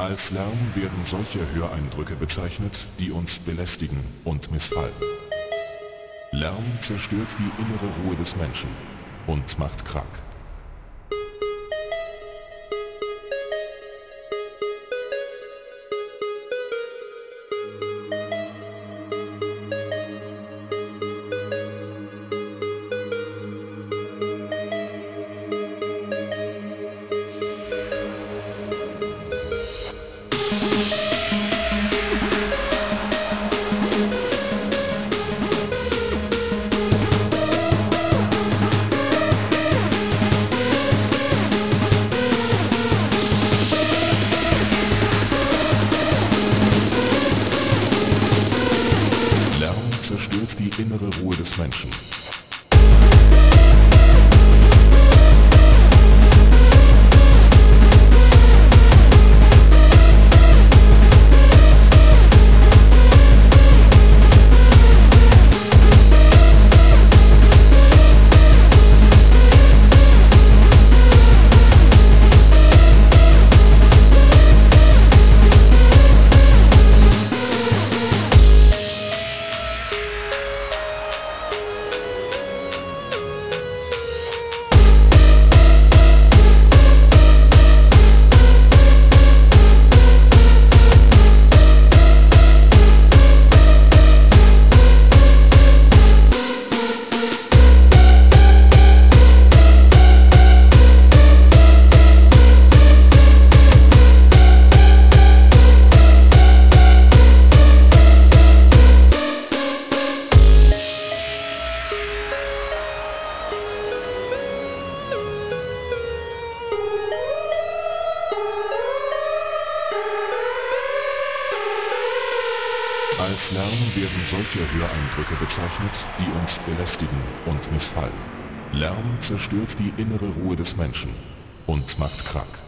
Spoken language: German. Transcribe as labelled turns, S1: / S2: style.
S1: Als Lärm werden solche Höreindrücke bezeichnet, die uns belästigen und missfallen. Lärm zerstört die innere Ruhe des Menschen und macht krank. Als Lärm werden solche Höreindrücke bezeichnet, die uns belästigen und missfallen. Lärm zerstört die innere Ruhe des Menschen und macht krank.